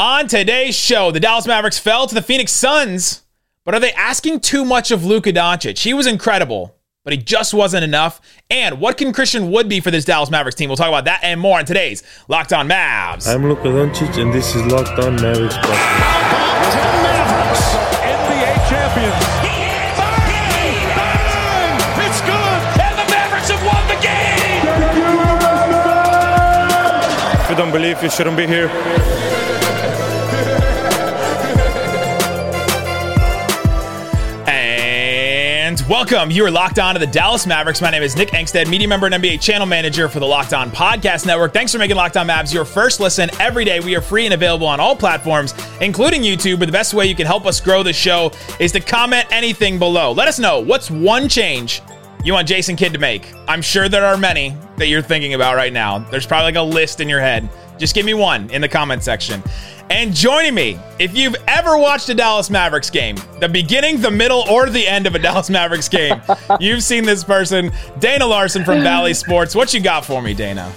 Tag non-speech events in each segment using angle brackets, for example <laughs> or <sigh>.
On today's show, the Dallas Mavericks fell to the Phoenix Suns, but are they asking too much of Luka Doncic? He was incredible, but he just wasn't enough. And what can Christian Wood be for this Dallas Mavericks team? We'll talk about that and more on today's Locked On Mavs. I'm Luka Doncic, and this is Locked On Mavericks. Mavericks, NBA champions. It's good, and the Mavericks have won the game. If you don't believe, you shouldn't be here. Welcome. You are locked on to the Dallas Mavericks. My name is Nick Angstadt, media member and NBA channel manager for the Locked On Podcast Network. Thanks for making Locked On Mavs your first listen every day. We are free and available on all platforms, including YouTube. But the best way you can help us grow the show is to comment anything below. Let us know what's one change you want Jason Kidd to make. I'm sure there are many that you're thinking about right now. There's probably like a list in your head. Just give me one in the comment section. And joining me, if you've ever watched a Dallas Mavericks game, the beginning, the middle, or the end of a Dallas <laughs> Mavericks game, <laughs> you've seen this person, Dana Larson from Bally <laughs> Sports. What you got for me, Dana?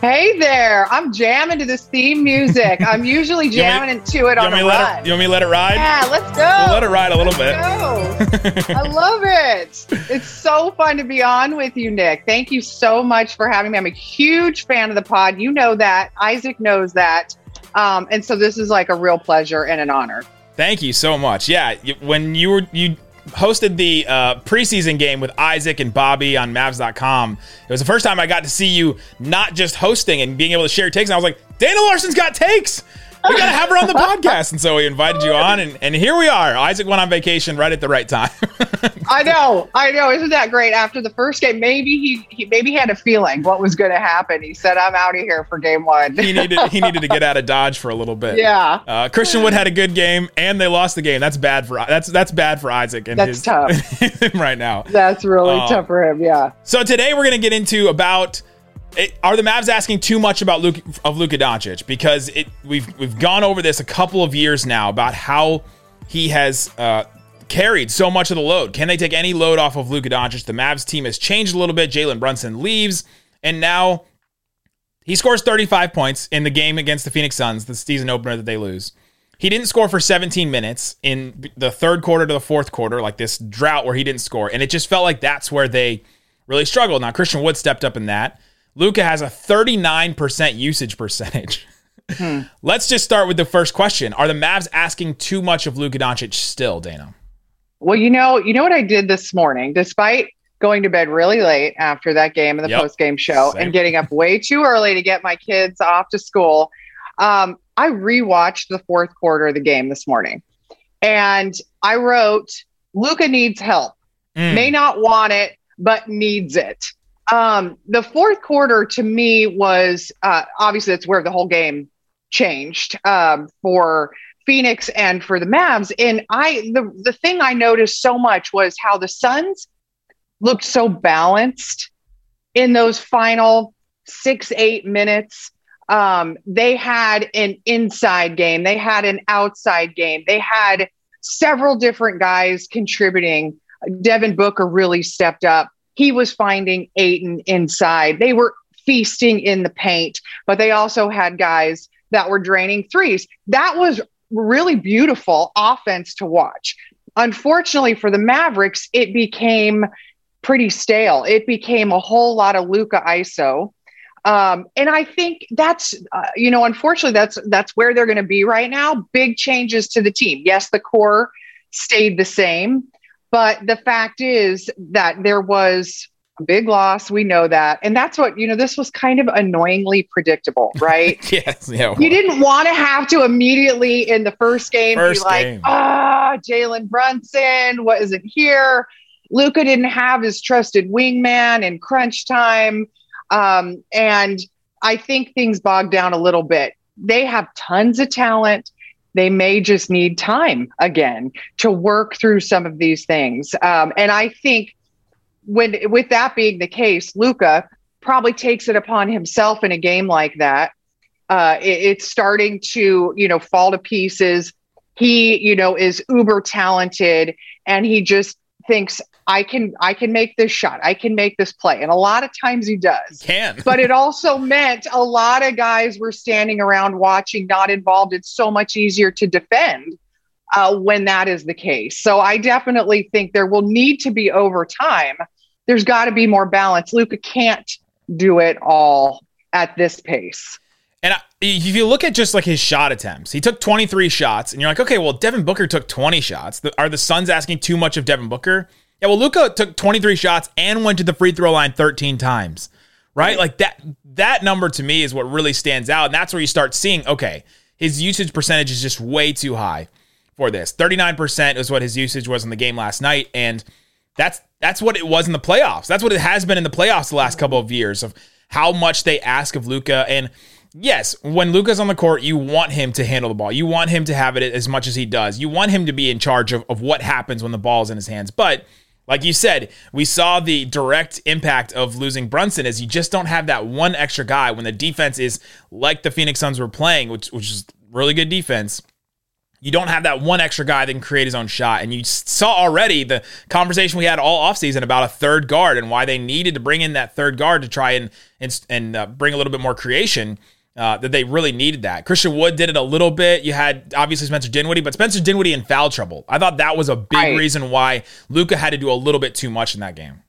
Hey there. I'm jamming to this theme music. I'm usually me- jamming to it on a run. it, you want me to let it ride? yeah, let's go. We'll let it ride a little bit. Let's go. I love it. It's so fun to be on with you, Nick. Thank you so much for having me. I'm a huge fan of the pod. You know that. Isaac knows that. Um, and so this is like a real pleasure and an honor. Thank you so much. Yeah, when you were you hosted the uh, preseason game with Isaac and Bobby on Mavs.com, it was the first time I got to see you not just hosting and being able to share takes. And I was like, Dana Larson's got takes. We gotta have her on the podcast, and so we invited you on, and, and here we are. Isaac went on vacation right at the right time. <laughs> I know, I know. Isn't that great? After the first game, maybe he, he maybe he had a feeling what was going to happen. He said, "I'm out of here for game one." he needed he needed to get out of Dodge for a little bit. yeah, Uh, Christian Wood had a good game, and they lost the game. That's bad for that's that's bad for Isaac and That's his tough. <laughs> right now. that's really Oh. tough for him. Yeah. So today we're going to get into about it, are the Mavs asking too much about Luke of Luka Doncic because it we've we've gone over this a couple of years now about how he has uh, carried so much of the load. Can they take any load off of Luka Doncic? The Mavs team has changed a little bit. Jalen Brunson leaves, and now he scores 35 points in the game against the Phoenix Suns, the season opener that they lose. He didn't score for 17 minutes in the third quarter to the fourth quarter, like this drought where he didn't score. And it just felt like that's where they really struggled. Now, Christian Wood stepped up in that. Luka has a 39% usage percentage. <laughs> Let's just start with the first question. Are the Mavs asking too much of Luka Doncic still, Dana? Well, you know, you know what I did this morning, despite going to bed really late after that game and the Yep. post game show Same. and getting up way <laughs> too early to get my kids off to school. Um, I rewatched the fourth quarter of the game this morning and I wrote, Luka needs help. Mm. May not want it, but needs it. Um, the fourth quarter to me was uh, obviously that's where the whole game changed um, for Phoenix and for the Mavs. And I the the thing I noticed so much was how the Suns looked so balanced in those final six eight minutes. Um, they had an inside game, they had an outside game, they had several different guys contributing. Devin Booker really stepped up. He was finding Ayton inside. They were feasting in the paint, but they also had guys that were draining threes. That was really beautiful offense to watch. Unfortunately for the Mavericks, it became pretty stale. It became a whole lot of Luka ISO. Um, and I think that's, uh, you know, unfortunately, that's that's where they're going to be right now. Big changes to the team. Yes, the core stayed the same, but the fact is that there was a big loss. We know that, and that's what you know. This was kind of annoyingly predictable, <laughs> right? <laughs> Yes, yeah. you didn't want to have to immediately in the first game First be like, ah, Jalen Brunson, what isn't here? Luka didn't have his trusted wingman in crunch time. Um, and I think things bogged down a little bit. They have tons of talent. They may just need time again to work through some of these things. Um, and I think when with that being the case, Luka probably takes it upon himself in a game like that uh, it- it's starting to you know fall to pieces he you know is uber talented and he just thinks I can I can make this shot. I can make this play. And a lot of times he does. Can. <laughs> but it also meant a lot of guys were standing around watching, not involved. It's so much easier to defend uh, when that is the case. So I definitely think there will need to be over time. There's got to be more balance. Luka can't do it all at this pace. And if you look at just like his shot attempts, he took 23 shots, and you're like, okay, well, Devin Booker took 20 shots. Are the Suns asking too much of Devin Booker? Yeah, well, Luka took 23 shots and went to the free throw line 13 times, right? Like that. That number to me is what really stands out, and that's where you start seeing, okay, his usage percentage is just way too high for this. 39% is what his usage was in the game last night, and that's that's what it was in the playoffs. That's what it has been in the playoffs the last couple of years of how much they ask of Luka and yes, when Luka's on the court, you want him to handle the ball. You want him to have it as much as he does. You want him to be in charge of, of what happens when the ball is in his hands. But like you said, we saw the direct impact of losing Brunson as you just don't have that one extra guy when the defense is like the Phoenix Suns were playing, which which is really good defense. You don't have that one extra guy that can create his own shot. And you saw already the conversation we had all offseason about a third guard and why they needed to bring in that third guard to try and and, and uh, bring a little bit more creation uh, that they really needed that. Christian Wood did it a little bit. You had obviously Spencer Dinwiddie, but Spencer Dinwiddie in foul trouble. I thought that was a big right. reason why Luka had to do a little bit too much in that game.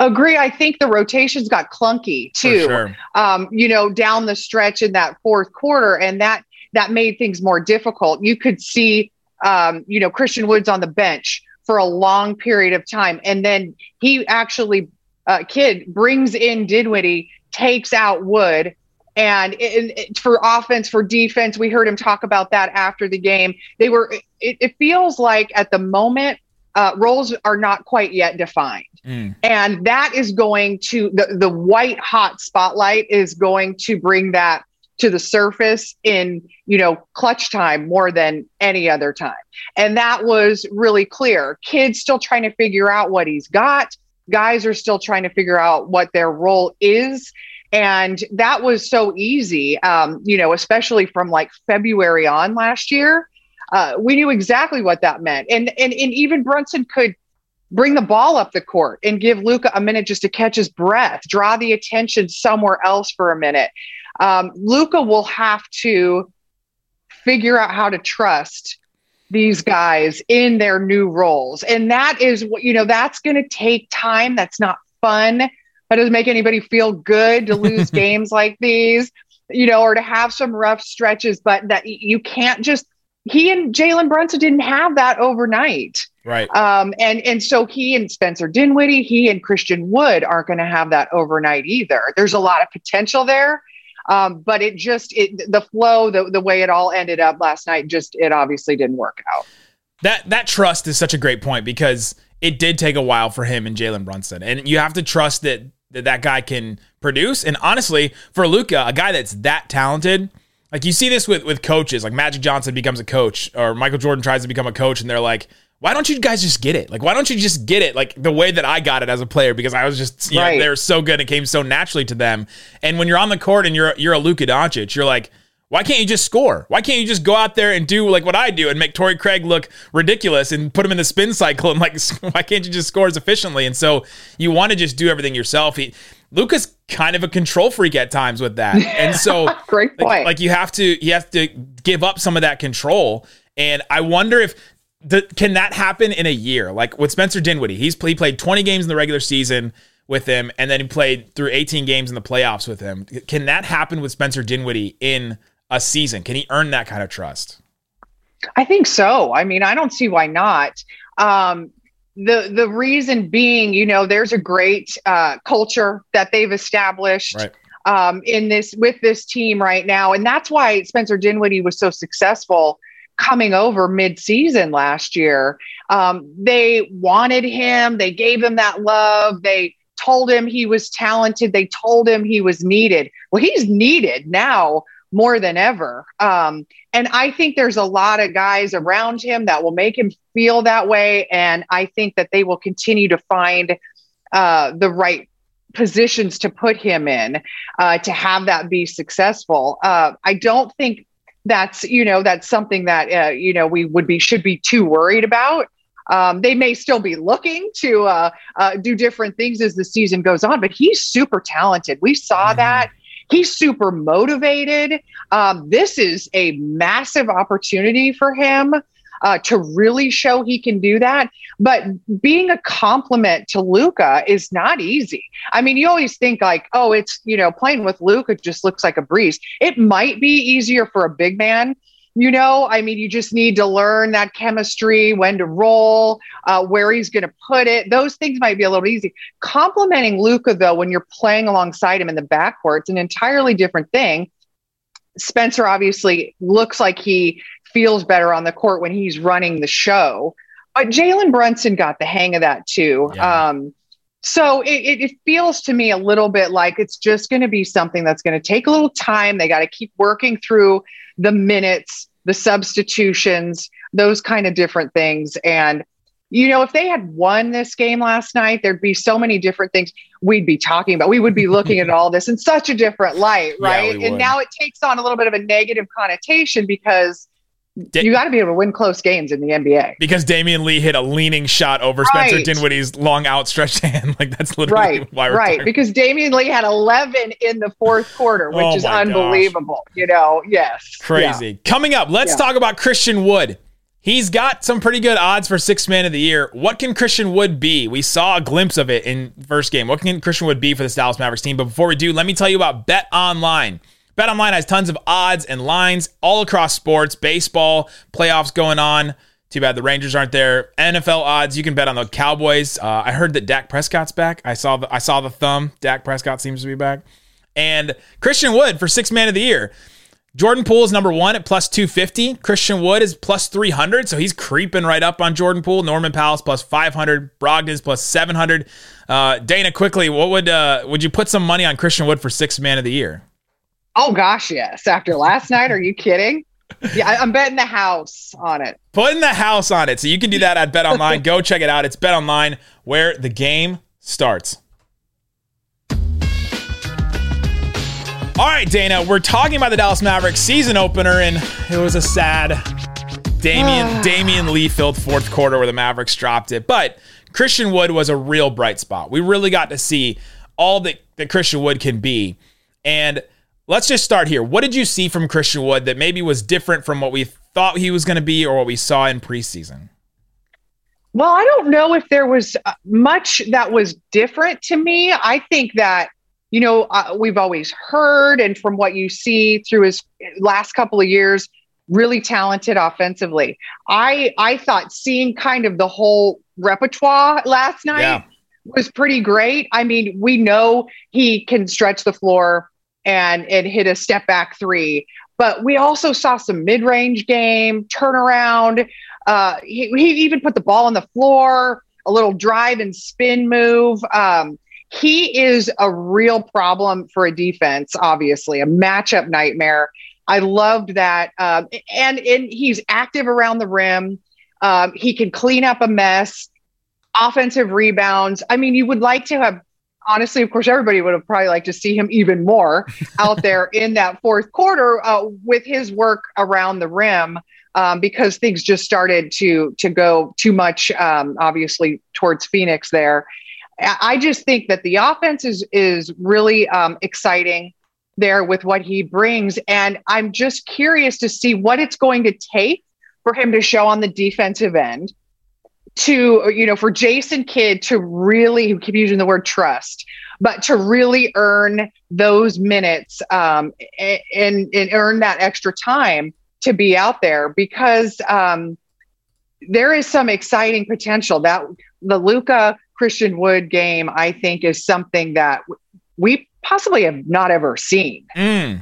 Agree. I think the rotations got clunky too. Sure. Um, you know, down the stretch in that fourth quarter, and that that made things more difficult. You could see, um, you know, Christian Woods on the bench for a long period of time, and then he actually, uh, Kidd brings in Dinwiddie, takes out Wood and it, it, for offense, for defense, we heard him talk about that after the game. They were. It, it feels like at the moment, uh, roles are not quite yet defined, mm. and that is going to the the white hot spotlight is going to bring that to the surface in you know clutch time more than any other time and that was really clear Kidd's still trying to figure out what he's got guys are still trying to figure out what their role is and that was so easy, um, you know, especially from like February on last year. Uh, we knew exactly what that meant. And, and, and even Brunson could bring the ball up the court and give luka a minute just to catch his breath, draw the attention somewhere else for a minute. Um, Luka will have to figure out how to trust these guys in their new roles. And that is what, you know, that's going to take time. That's not fun. That doesn't make anybody feel good to lose <laughs> games like these, you know, or to have some rough stretches, but that you can't just he and Jalen Brunson didn't have that overnight. Right. Um, and and so he and Spencer Dinwiddie, he and Christian Wood aren't going to have that overnight either. There's a lot of potential there. Um, but it just it the flow, the the way it all ended up last night, just it obviously didn't work out. That that trust is such a great point because it did take a while for him and Jalen Brunson. And you have to trust that that that guy can produce. And honestly, for Luka, a guy that's that talented, like you see this with with coaches, like Magic Johnson becomes a coach, or Michael Jordan tries to become a coach, and they're like, "Why don't you guys just get it? Like, why don't you just get it? Like the way that I got it as a player, because I was just, you right. know, they're so good, it came so naturally to them. And when you're on the court and you're you're a Luka Doncic, you're like. Why can't you just score? Why can't you just go out there and do like what I do and make Torrey Craig look ridiculous and put him in the spin cycle and like <laughs> why can't you just score as efficiently? And so you want to just do everything yourself. He, Luka's kind of a control freak at times with that. And so <laughs> great point. Like, like, you have to you have to give up some of that control. And I wonder if can that happen in a year? Like with Spencer Dinwiddie, he's he played 20 games in the regular season with him, and then he played through 18 games in the playoffs with him. Can that happen with Spencer Dinwiddie in a season? Can he earn that kind of trust? I think so. I mean, I don't see why not. Um, the the reason being, you know, there's a great uh, culture that they've established. Right. Um, in this with this team right now, and that's why Spencer Dinwiddie was so successful coming over mid-season last year. Um, they wanted him. They gave him that love. They told him he was talented. They told him he was needed. Well, he's needed now more than ever. Um, and I think there's a lot of guys around him that will make him feel that way. And I think that they will continue to find uh, the right positions to put him in uh, to have that be successful. Uh, I don't think that's you know that's something that uh, you know we would be should be too worried about. Um, they may still be looking to uh, uh, do different things as the season goes on, but he's super talented. We saw mm-hmm. that. He's super motivated. Um, this is a massive opportunity for him uh, to really show he can do that. But being a compliment to Luka is not easy. I mean, you always think like, oh, it's, you know, playing with Luka just looks like a breeze. It might be easier for a big man you know i mean you just need to learn that chemistry when to roll uh, where he's going to put it those things might be a little easy complimenting luka though when you're playing alongside him in the backcourt it's an entirely different thing spencer obviously looks like he feels better on the court when he's running the show but jalen brunson got the hang of that too yeah. um, so it, it, feels to me a little bit like it's just going to be something that's going to take a little time. They got to keep working through the minutes, the substitutions, those kind of different things. And, you know, if they had won this game last night, there'd be so many different things we'd be talking about. We would be looking at <laughs> all this in such a different light, right? Yeah, and now it takes on a little bit of a negative connotation because Da- you got to be able to win close games in the NBA. Because Damion Lee hit a leaning shot over Spencer right. Dinwiddie's long outstretched <laughs> hand. like that's literally right. why we're right. Talking. Because Damion Lee had 11 in the fourth quarter, which oh is unbelievable. Gosh. You know, yes, crazy. Yeah. Coming up, let's yeah. talk about Christian Wood. He's got some pretty good odds for sixth man of the year. What can Christian Wood be? We saw a glimpse of it in first game. What can Christian Wood be for the Dallas Mavericks team? But before we do, let me tell you about Bet Online. BetOnline has tons of odds and lines all across sports, baseball, playoffs going on. Too bad the Rangers aren't there. NFL odds, you can bet on the Cowboys. Uh, I heard that Dak Prescott's back. I saw the I saw the thumb. Dak Prescott seems to be back. And Christian Wood for six man of the year. Jordan Poole is number one at plus 250. Christian Wood is plus 300, so he's creeping right up on Jordan Poole. Norman Powell's plus 500. Brogdon's plus 700. Uh, Dana, quickly, what would uh, would you put some money on Christian Wood for six man of the year? Oh gosh, yes. After last night, are you kidding? Yeah, I'm betting the house on it. Putting the house on it. So you can do that at Bet Online. Go check it out. It's Bet Online where the game starts. All right, Dana, we're talking about the Dallas Mavericks season opener, and it was a sad Damion <sighs> Damion Lee filled fourth quarter where the Mavericks dropped it. But Christian Wood was a real bright spot. We really got to see all that, that Christian Wood can be. And Let's just start here. What did you see from Christian Wood that maybe was different from what we thought he was going to be or what we saw in preseason? Well, I don't know if there was uh, much that was different to me. I think that, you know, uh, we've always heard, and from what you see through his last couple of years, really talented offensively. I I thought seeing kind of the whole repertoire last night yeah. was pretty great. I mean, we know he can stretch the floor and and hit a step back three. But we also saw some mid range game turnaround. Uh, he, he, even put the ball on the floor, a little drive and spin move. Um, he is a real problem for a defense, obviously, a matchup nightmare. I loved that. Um, and, and he's active around the rim. Um, he can clean up a mess, offensive rebounds. I mean, you would like to have honestly, of course, everybody would have probably liked to see him even more out there <laughs> in that fourth quarter uh, with his work around the rim. Um, because things just started to to go too much, um, obviously, towards Phoenix. There, I just think that the offense is is really um, exciting there with what he brings, and I'm just curious to see what it's going to take for him to show on the defensive end to you know for jason kidd to really keep using the word trust but to really earn those minutes um, and, and earn that extra time to be out there because um, there is some exciting potential that the luka christian wood game i think is something that we possibly have not ever seen mm.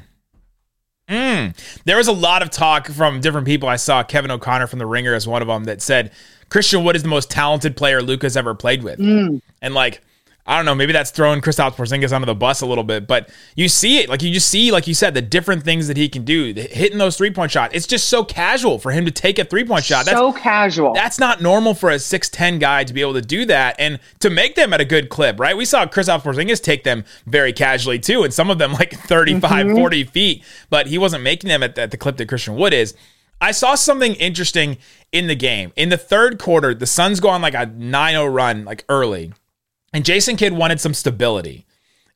Mm. There was a lot of talk from different people. I saw Kevin O'Connor from The Ringer as one of them that said Christian Wood is the most talented player Luka's ever played with. Mm. And like, I don't know, maybe that's throwing Kristaps Porzingis under the bus a little bit, but you see it. Like you just see, like you said, the different things that he can do. Hitting those three point shots. It's just so casual for him to take a three point shot. That's, so casual. That's not normal for a 6'10 guy to be able to do that and to make them at a good clip, right? We saw Kristaps Porzingis take them very casually too, and some of them like <laughs> 35, mm-hmm. 40 feet, but he wasn't making them at, at the clip that Christian Wood is. I saw something interesting in the game. In the third quarter, the Suns go on like a 9-0 run, like early. And Jason Kidd wanted some stability.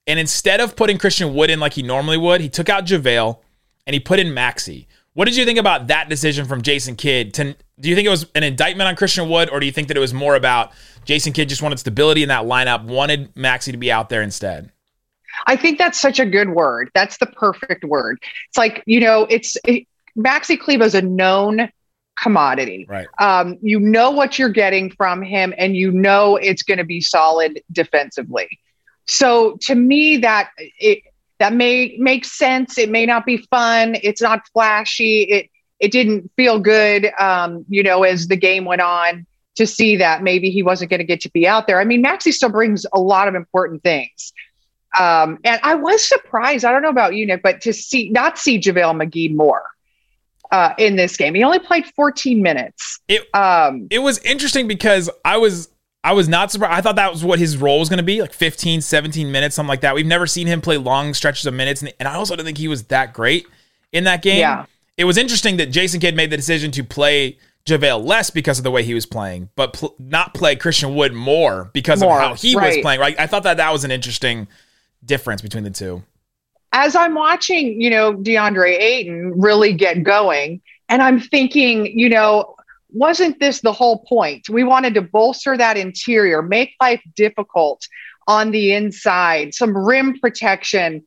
And instead of putting Christian Wood in like he normally would, he took out JaVale and he put in Maxi. What did you think about that decision from Jason Kidd? To, do you think it was an indictment on Christian Wood, or do you think that it was more about Jason Kidd just wanted stability in that lineup, wanted Maxi to be out there instead? I think that's such a good word. That's the perfect word. It's like, you know, it's it, Maxi is a known commodity. Right. Um, you know what you're getting from him, and you know it's going to be solid defensively. So to me, that it that may make sense. It may not be fun. It's not flashy. It it didn't feel good. Um, you know, as the game went on, to see that maybe he wasn't going to get to be out there. I mean, Maxi still brings a lot of important things. Um, and I was surprised. I don't know about you, Nick, but to see not see JaVale McGee more uh, in this game. He only played 14 minutes. It um, it was interesting because I was I was not surprised. I thought that was what his role was going to be, like 15, 17 minutes, something like that. We've never seen him play long stretches of minutes, and, and I also didn't think he was that great in that game. Yeah. It was interesting that Jason Kidd made the decision to play JaVale less because of the way he was playing, but pl- not play Christian Wood more because more, of how he right. was playing. Right? I thought that that was an interesting difference between the two as I'm watching, you know, DeAndre Ayton really get going, and I'm thinking, you know, wasn't this the whole point? We wanted to bolster that interior, make life difficult on the inside, some rim protection.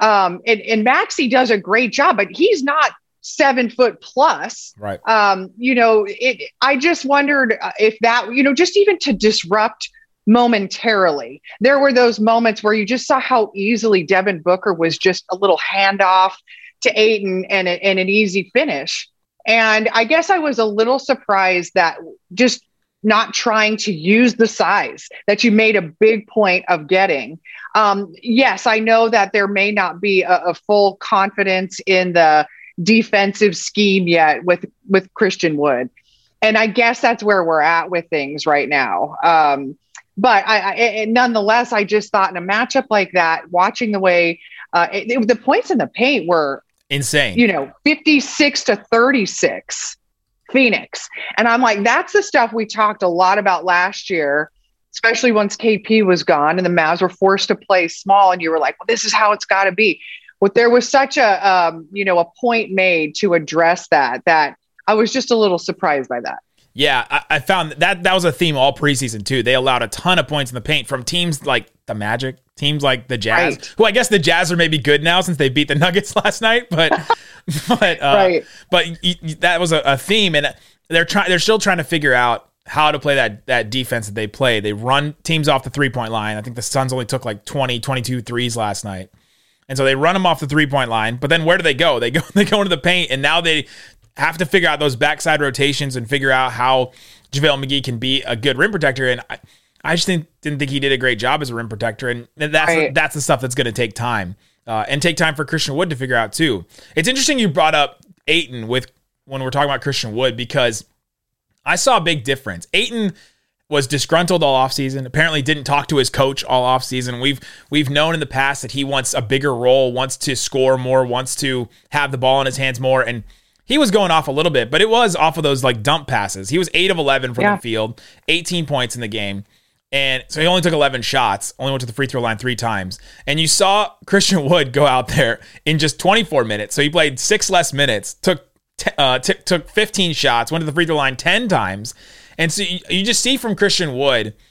Um, and, and Maxi does a great job, but he's not seven foot plus. Right. Um, you know, it, I just wondered uh, if that, you know, just even to disrupt momentarily. There were those moments where you just saw how easily Devin Booker was just a little handoff to Ayton and, a, and an easy finish. And I guess I was a little surprised that just not trying to use the size that you made a big point of getting. Um, yes, I know that there may not be a, a full confidence in the defensive scheme yet with with Christian Wood, and I guess that's where we're at with things right now. Um, but I, I nonetheless, I just thought in a matchup like that, watching the way uh, it, it, the points in the paint were insane. You know, fifty-six to thirty-six, Phoenix, and I'm like, that's the stuff we talked a lot about last year, especially once KP was gone and the Mavs were forced to play small, and you were like, well, this is how it's got to be. But there was such a um, you know a point made to address that that I was just a little surprised by that. Yeah, I, I, found that that was a theme all preseason too. They allowed a ton of points in the paint from teams like the Magic, teams like the Jazz, right. who I guess the Jazz are maybe good now since they beat the <laughs> Nuggets last night. But <laughs> but uh, right. but y- y- that was a, a theme, and they're trying. They're still trying to figure out how to play that that defense that they play. They run teams off the three point line. I think the Suns only took like 20, 22 threes last night. And so they run them off the three point line, but then where do they go? They go <laughs> they go into the paint, and now they have to figure out those backside rotations and figure out how JaVale McGee can be a good rim protector. And I, I just didn't, didn't think he did a great job as a rim protector. And that's, right. that's the stuff that's going to take time uh, and take time for Christian Wood to figure out too. It's interesting you brought up Ayton with when we're talking about Christian Wood because I saw a big difference. Ayton was disgruntled all offseason. Apparently didn't talk to his coach all offseason. We've we've known in the past that he wants a bigger role, wants to score more, wants to have the ball in his hands more and he was going off a little bit, but it was off of those like dump passes. He was 8 of 11 from yeah. the field, 18 points in the game. And so he only took 11 shots, only went to the free throw line three times. And you saw <laughs> Christian Wood go out there in just 24 minutes. So he played six less minutes, took t- uh, t- took 15 shots, went to the free throw line 10 times. And so you, you just see from Christian Wood –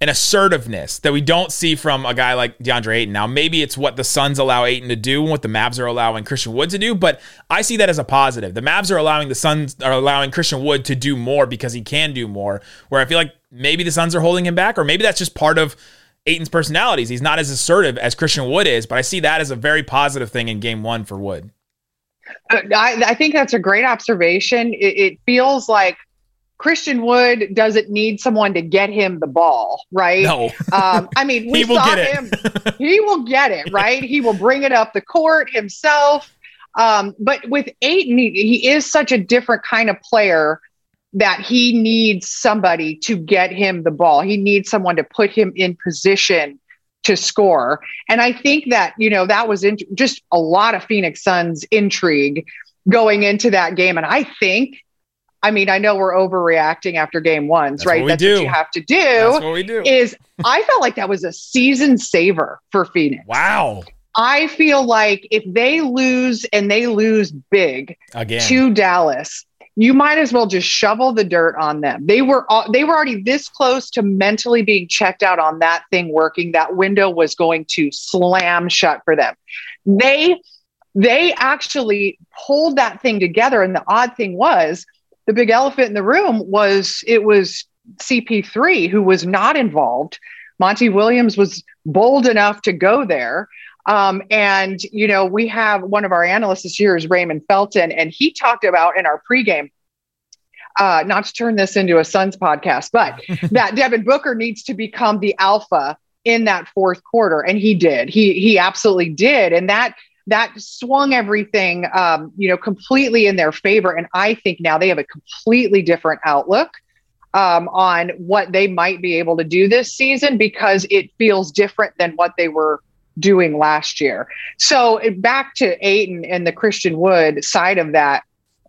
an assertiveness that we don't see from a guy like DeAndre Ayton. Now, maybe it's what the Suns allow Ayton to do and what the Mavs are allowing Christian Wood to do, but I see that as a positive. The Mavs are allowing the Suns are allowing Christian Wood to do more because he can do more. Where I feel like maybe the Suns are holding him back, or maybe that's just part of Ayton's personalities. He's not as assertive as Christian Wood is, but I see that as a very positive thing in game one for Wood. Uh, I, I think that's a great observation. It, it feels like Christian Wood doesn't need someone to get him the ball, right? No. um, I mean, <laughs> we saw him. he will get it, right? He will bring it up the court himself. Um, but with Ayton, he, he is such a different kind of player that he needs somebody to get him the ball. He needs someone to put him in position to score. And I think that, you know, that was in, just a lot of Phoenix Suns intrigue going into that game. And I think, I mean, I know we're overreacting after game ones, That's right? what That's do. what you have to do. That's what we do. Is I felt like that was a season saver for Phoenix. wow. I feel like if they lose and they lose big Again. to Dallas, you might as well just shovel the dirt on them. They were all, they were already this close to mentally being checked out on that thing working. That window was going to slam shut for them. They they actually pulled that thing together and the odd thing was the big elephant in the room was it was CP3 who was not involved. Monty Williams was bold enough to go there. Um, and, you know, we have one of our analysts this year is Raymond Felton, and he talked about in our pregame, uh, not to turn this into a Suns podcast, but <laughs> that Devin Booker needs to become the alpha in that fourth quarter. And he did. He he absolutely did. And that that swung everything um, you know, completely in their favor. And I think now they have a completely different outlook um, on what they might be able to do this season because it feels different than what they were doing last year. So back to Ayton and the Christian Wood side of that.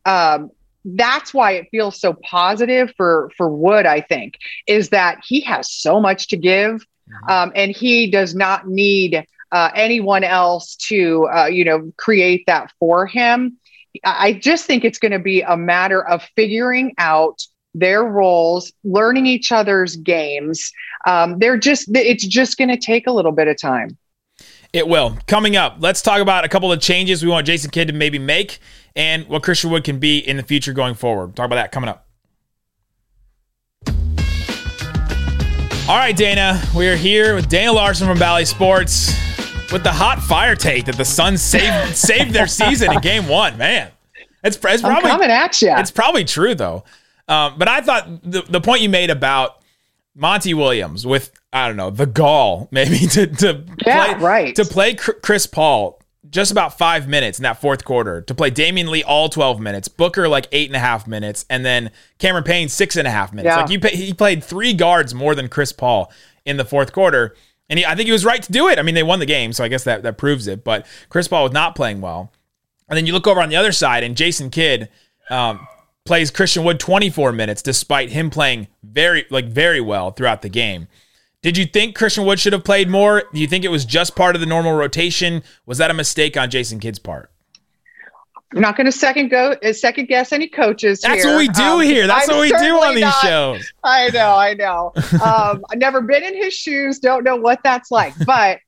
Um, that's why it feels so positive for for Wood. I think is that he has so much to give, um, and he does not need uh, anyone else to uh, you know create that for him. I just think it's going to be a matter of figuring out their roles, learning each other's games. Um, they're just it's just going to take a little bit of time. It will. Coming up, let's talk about a couple of changes we want Jason Kidd to maybe make and what Christian Wood can be in the future going forward. Talk about that coming up. All right, Dana, we are here with Dana Larson from Bally Sports with the hot fire take that the Suns saved <laughs> saved their season in Game One. Man, it's, it's I'm probably coming at you. it's probably true though. Um, but I thought the, the point you made about Monty Williams with I don't know the gall maybe <laughs> to to Yeah, play, right. to play Chris Paul just about five minutes in that fourth quarter to play Damion Lee all twelve minutes, Booker like eight and a half minutes, and then Cameron Payne six and a half minutes. Yeah. Like you, pay, he played three guards more than Chris Paul in the fourth quarter. And he, I think he was right to do it. I mean, they won the game, so I guess that, that proves it. But Chris Paul was not playing well. And then you look over on the other side, and Jason Kidd um, plays Christian Wood 24 minutes, despite him playing very like very well throughout the game. Did you think Christian Wood should have played more? Do you think it was just part of the normal rotation? Was that a mistake on Jason Kidd's part? I'm not going to second go uh, second guess any coaches. That's here. what we do Um, here. That's I'm what we do on these not- shows. <laughs> I know, I know. Um, <laughs> I've never been in his shoes. Don't know what that's like, but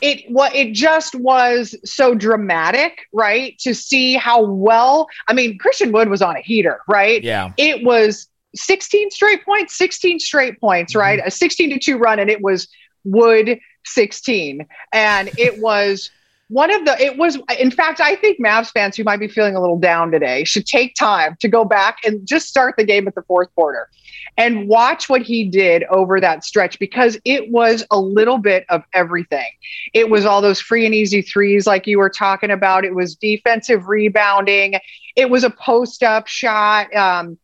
it what it just was so dramatic, right? To see how well. I mean, Christian Wood was on a heater, right? Yeah. It was 16 straight points, 16 straight points, Mm-hmm. right? A 16 to two run, and it was Wood 16, and it was. One of the, it was, in fact, I think Mavs fans who might be feeling a little down today should take time to go back and just start the game at the fourth quarter and watch what he did over that stretch because it was a little bit of everything. It was all those free and easy threes, like you were talking about. It was defensive rebounding. It was a post up shot. Um,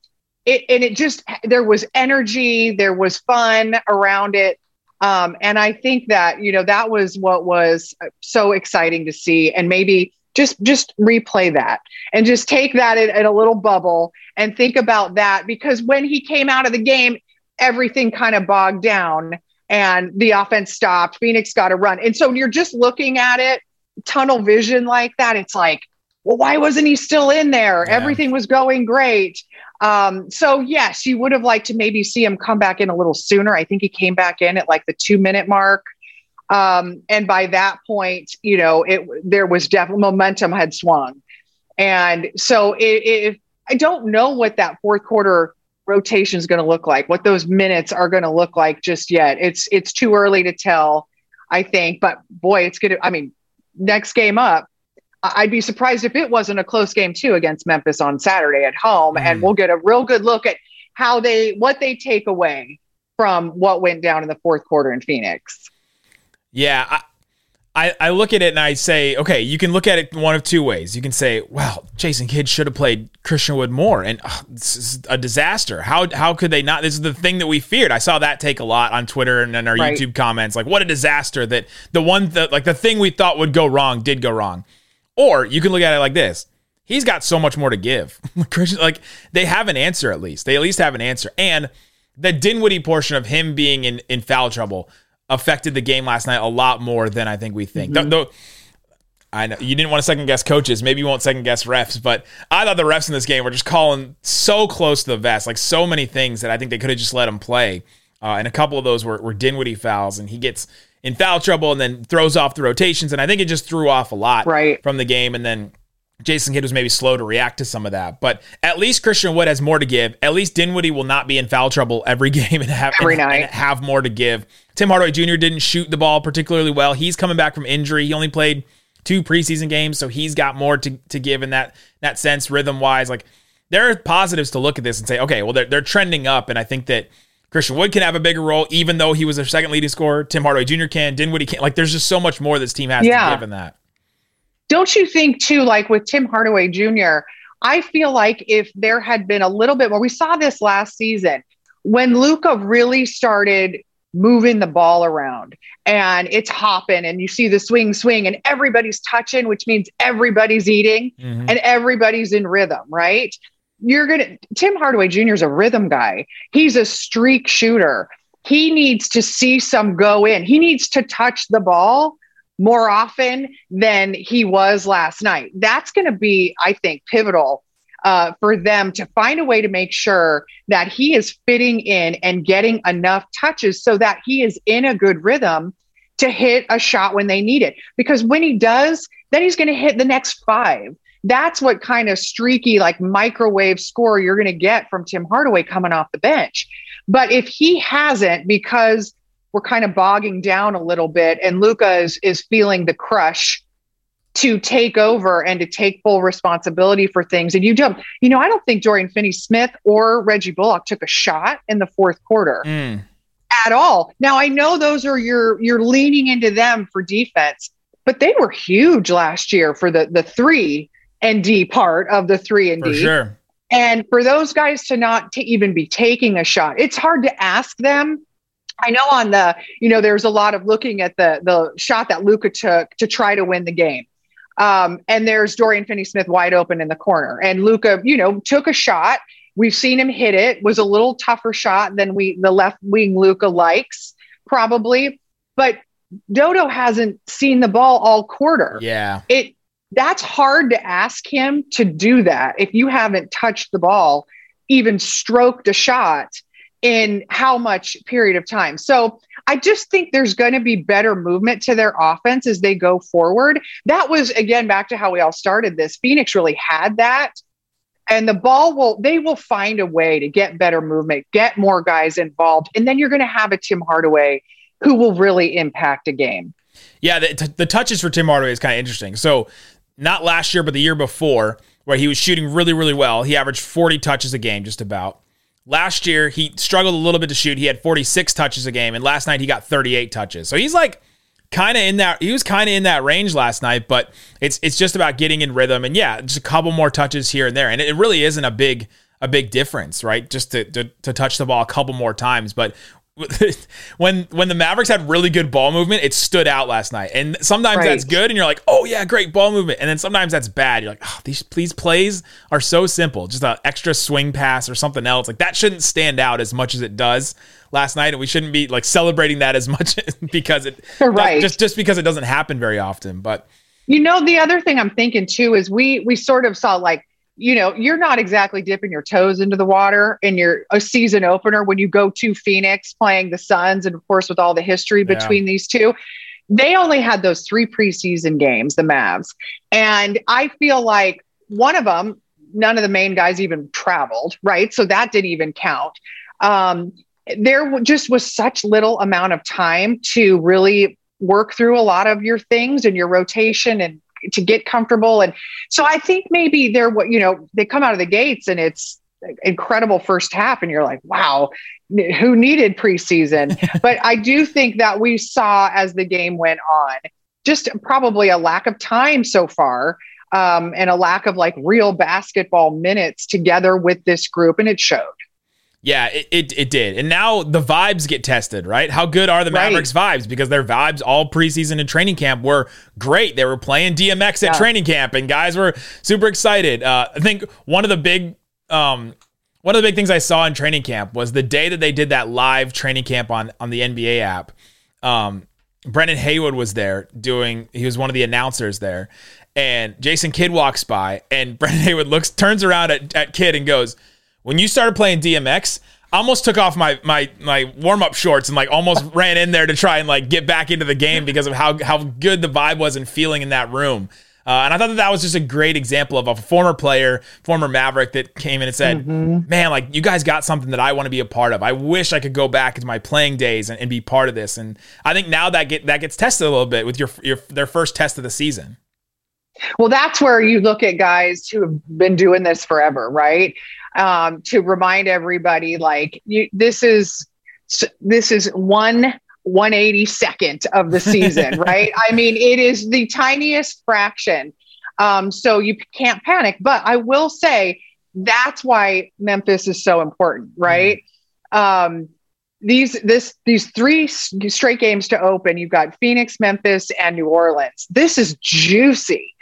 it, and it just, there was energy, there was fun around it. Um, and I think that, you know, that was what was so exciting to see. And maybe just just replay that and just take that in, in a little bubble and think about that because when he came out of the game, everything kind of bogged down and the offense stopped. Phoenix got a run. And so you're just looking at it, tunnel vision like that. It's like, well, why wasn't he still in there? Yeah. Everything was going great. Um, so yes, you would have liked to maybe see him come back in a little sooner. I think he came back in at like the two minute mark. Um, and by that point, you know, it there was definitely momentum had swung. And so it, it, I don't know what that fourth quarter rotation is going to look like, what those minutes are going to look like just yet. It's it's too early to tell, I think. But boy, it's going to. I mean, next game up, I'd be surprised if it wasn't a close game too against Memphis on Saturday at home, and Mhm. we'll get a real good look at how they what they take away from what went down in the fourth quarter in Phoenix. Yeah, I, I I look at it and I say, okay, you can look at it one of two ways. You can say, well, Jason Kidd should have played Christian Wood more, and ugh, this is a disaster. How how could they not? This is the thing that we feared. I saw that take a lot on Twitter and in our Right. YouTube comments. Like, what a disaster that the one that like the thing we thought would go wrong did go wrong. Or you can look at it like this: he's got so much more to give. <laughs> Like they have an answer at least. They at least have an answer. And the Dinwiddie portion of him being in, in foul trouble affected the game last night a lot more than I think we think. Mm-hmm. Though, I know you didn't want to second guess coaches. Maybe you won't second guess refs, but I thought the refs in this game were just calling so close to the vest, like so many things that I think they could have just let him play. Uh, and a couple of those were, were Dinwiddie fouls, and he gets in foul trouble and then throws off the rotations. And I think it just threw off a lot right. from the game. And then Jason Kidd was maybe slow to react to some of that. But at least Christian Wood has more to give. At least Dinwiddie will not be in foul trouble every <laughs> game and have, every and, night. And have more to give. Tim Hardaway Jr. didn't shoot the ball particularly well. He's coming back from injury. He only played two preseason games, so he's got more to, to give in that that sense, rhythm wise. Like there are positives to look at this and say, okay, well they're they're trending up, and I think that Christian Wood can have a bigger role, even though he was their second leading scorer. Tim Hardaway Jr. can, Dinwiddie can. Like there's just so much more this team has yeah. to give in that. Don't you think too? Like with Tim Hardaway Jr., I feel like if there had been a little bit more, we saw this last season when Luka really started moving the ball around and it's hopping and you see the swing swing and everybody's touching which means everybody's eating mm-hmm. and everybody's in rhythm right you're gonna tim hardaway jr is a rhythm guy he's a streak shooter he needs to see some go in he needs to touch the ball more often than he was last night that's going to be i think pivotal uh, for them to find a way to make sure that he is fitting in and getting enough touches so that he is in a good rhythm to hit a shot when they need it. Because when he does, then he's going to hit the next five. That's what kind of streaky, like microwave score you're going to get from Tim Hardaway coming off the bench. But if he hasn't, because we're kind of bogging down a little bit and Luka is, is feeling the crush to take over and to take full responsibility for things. And you don't, you know, I don't think Dorian Finney Smith or Reggie Bullock took a shot in the fourth quarter mm. at all. Now I know those are your you're leaning into them for defense, but they were huge last year for the the three and D part of the three and for D. Sure. And for those guys to not to even be taking a shot, it's hard to ask them I know on the, you know, there's a lot of looking at the the shot that Luka took to try to win the game. Um, and there's Dorian Finney Smith wide open in the corner. And Luka, you know, took a shot. We've seen him hit it, was a little tougher shot than we the left wing Luka likes, probably. But Dodo hasn't seen the ball all quarter. Yeah. It that's hard to ask him to do that if you haven't touched the ball, even stroked a shot in how much period of time. So I just think there's going to be better movement to their offense as they go forward. That was, again, back to how we all started this. Phoenix really had that. And the ball will, they will find a way to get better movement, get more guys involved. And then you're going to have a Tim Hardaway who will really impact a game. Yeah, the, t- the touches for Tim Hardaway is kind of interesting. So, not last year, but the year before, where he was shooting really, really well. He averaged 40 touches a game, just about. Last year, he struggled a little bit to shoot. He had 46 touches a game, and last night he got 38 touches. So he's like kind of in that he was kind of in that range last night, but it's it's just about getting in rhythm and yeah, just a couple more touches here and there. And it really isn't a big a big difference, right? Just to, to, to touch the ball a couple more times. But <laughs> when when the Mavericks had really good ball movement, it stood out last night. And sometimes right. that's good, and you're like, oh yeah, great ball movement. And then sometimes that's bad. You're like, oh, these these plays are so simple, just an extra swing pass or something else. Like that shouldn't stand out as much as it does last night, and we shouldn't be like celebrating that as <laughs> much because it <laughs> right. just just because it doesn't happen very often. But you know, the other thing I'm thinking too is we we sort of saw like you know, you're not exactly dipping your toes into the water in your a season opener when you go to Phoenix playing the Suns, and of course with all the history between yeah. these two. They only had those three preseason games, the Mavs, and I feel like one of them, none of the main guys even traveled, right? So that didn't even count. Um, there just was such little amount of time to really work through a lot of your things and your rotation and to get comfortable. And so I think maybe they're what, you know, they come out of the gates and it's incredible first half and you're like, wow, who needed preseason? <laughs> but I do think that we saw as the game went on, just probably a lack of time so far. Um, and a lack of like real basketball minutes together with this group, and it showed. Yeah, it, it, it did. And now the vibes get tested, right? How good are the Right. Mavericks vibes? Because their vibes all preseason and training camp were great. They were playing DMX at Yeah. training camp and guys were super excited. Uh, I think one of the big um, one of the big things I saw in training camp was the day that they did that live training camp on on the NBA app. Um, Brendan Haywood was there doing. He was one of the announcers there, and Jason Kidd walks by, and <laughs> Brendan Haywood looks, turns around at, at Kidd and goes, "When you started playing DMX." I almost took off my my my warm up shorts and like almost <laughs> ran in there to try and like get back into the game because of how how good the vibe was and feeling in that room. Uh, and I thought that that was just a great example of a former player, former Maverick that came in and said, "Man, like you guys got something that I want to be a part of. I wish I could go back to my playing days and, and be part of this." And I think now that get that gets tested a little bit with your your their first test of the season. Well, that's where you look at guys who have been doing this forever, right? Um, to remind everybody, like you, this is this is one 182nd of the season, <laughs> right? I mean, it is the tiniest fraction. Um, so you can't panic. But I will say that's why Memphis is so important, right? Um, these this these three straight games to open. You've got Phoenix, Memphis, and New Orleans. This is juicy.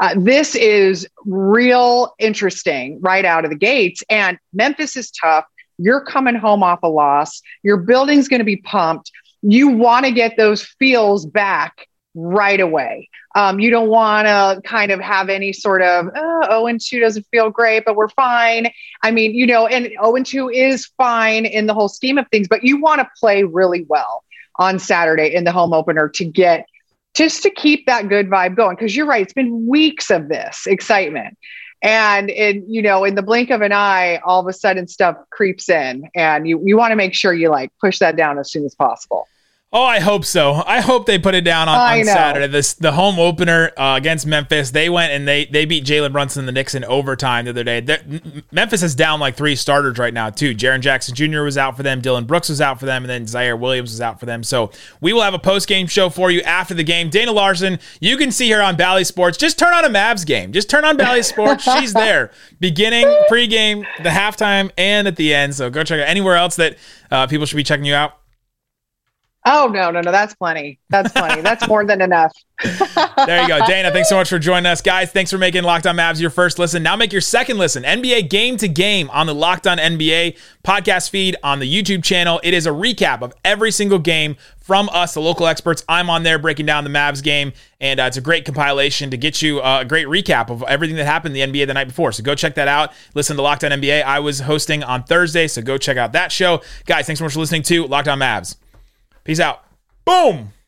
Uh, this is real interesting right out of the gates. And Memphis is tough. You're coming home off a loss. Your building's going to be pumped. You want to get those feels back right away. Um, you don't want to kind of have any sort of oh, 0 and 2 doesn't feel great, but we're fine. I mean, you know, and 0 and 2 is fine in the whole scheme of things, but you want to play really well on Saturday in the home opener to get just to keep that good vibe going. Because you're right, it's been weeks of this excitement. And in you know, in the blink of an eye, all of a sudden stuff creeps in, and you you want to make sure you like push that down as soon as possible. Oh, I hope so. I hope they put it down on, on. Saturday. This the home opener uh, against Memphis. They went and they they beat Jalen Brunson and the Knicks in overtime the other day. They're- Memphis is down like three starters right now too. Jaren Jackson Jr. was out for them. Dillon Brooks was out for them, and then Ziaire Williams was out for them. So we will have a post game show for you after the game. Dana Larson, you can see her on Bally Sports. Just turn on a Mavs game. Just turn on Bally Sports. <laughs> She's there, beginning, pregame, the halftime, and at the end. So go check out anywhere else that uh, people should be checking you out. Oh no, no, no, that's plenty. That's plenty. that's more than enough. <laughs> There you go. Dana, thanks so much for joining us. Guys, thanks for making Locked On Mavs your first listen. Now make your second listen. NBA game to game on the Locked On NBA podcast feed on the YouTube channel. It is a recap of every single game from us, the local experts. I'm on there breaking down the Mavs game, and uh, it's a great compilation to get you uh, a great recap of everything that happened in the NBA the night before. So go check that out. Listen to Locked On NBA. I was hosting on Thursday, so go check out that show. Guys, thanks so much for listening to Locked On Mavs. Peace out. Boom.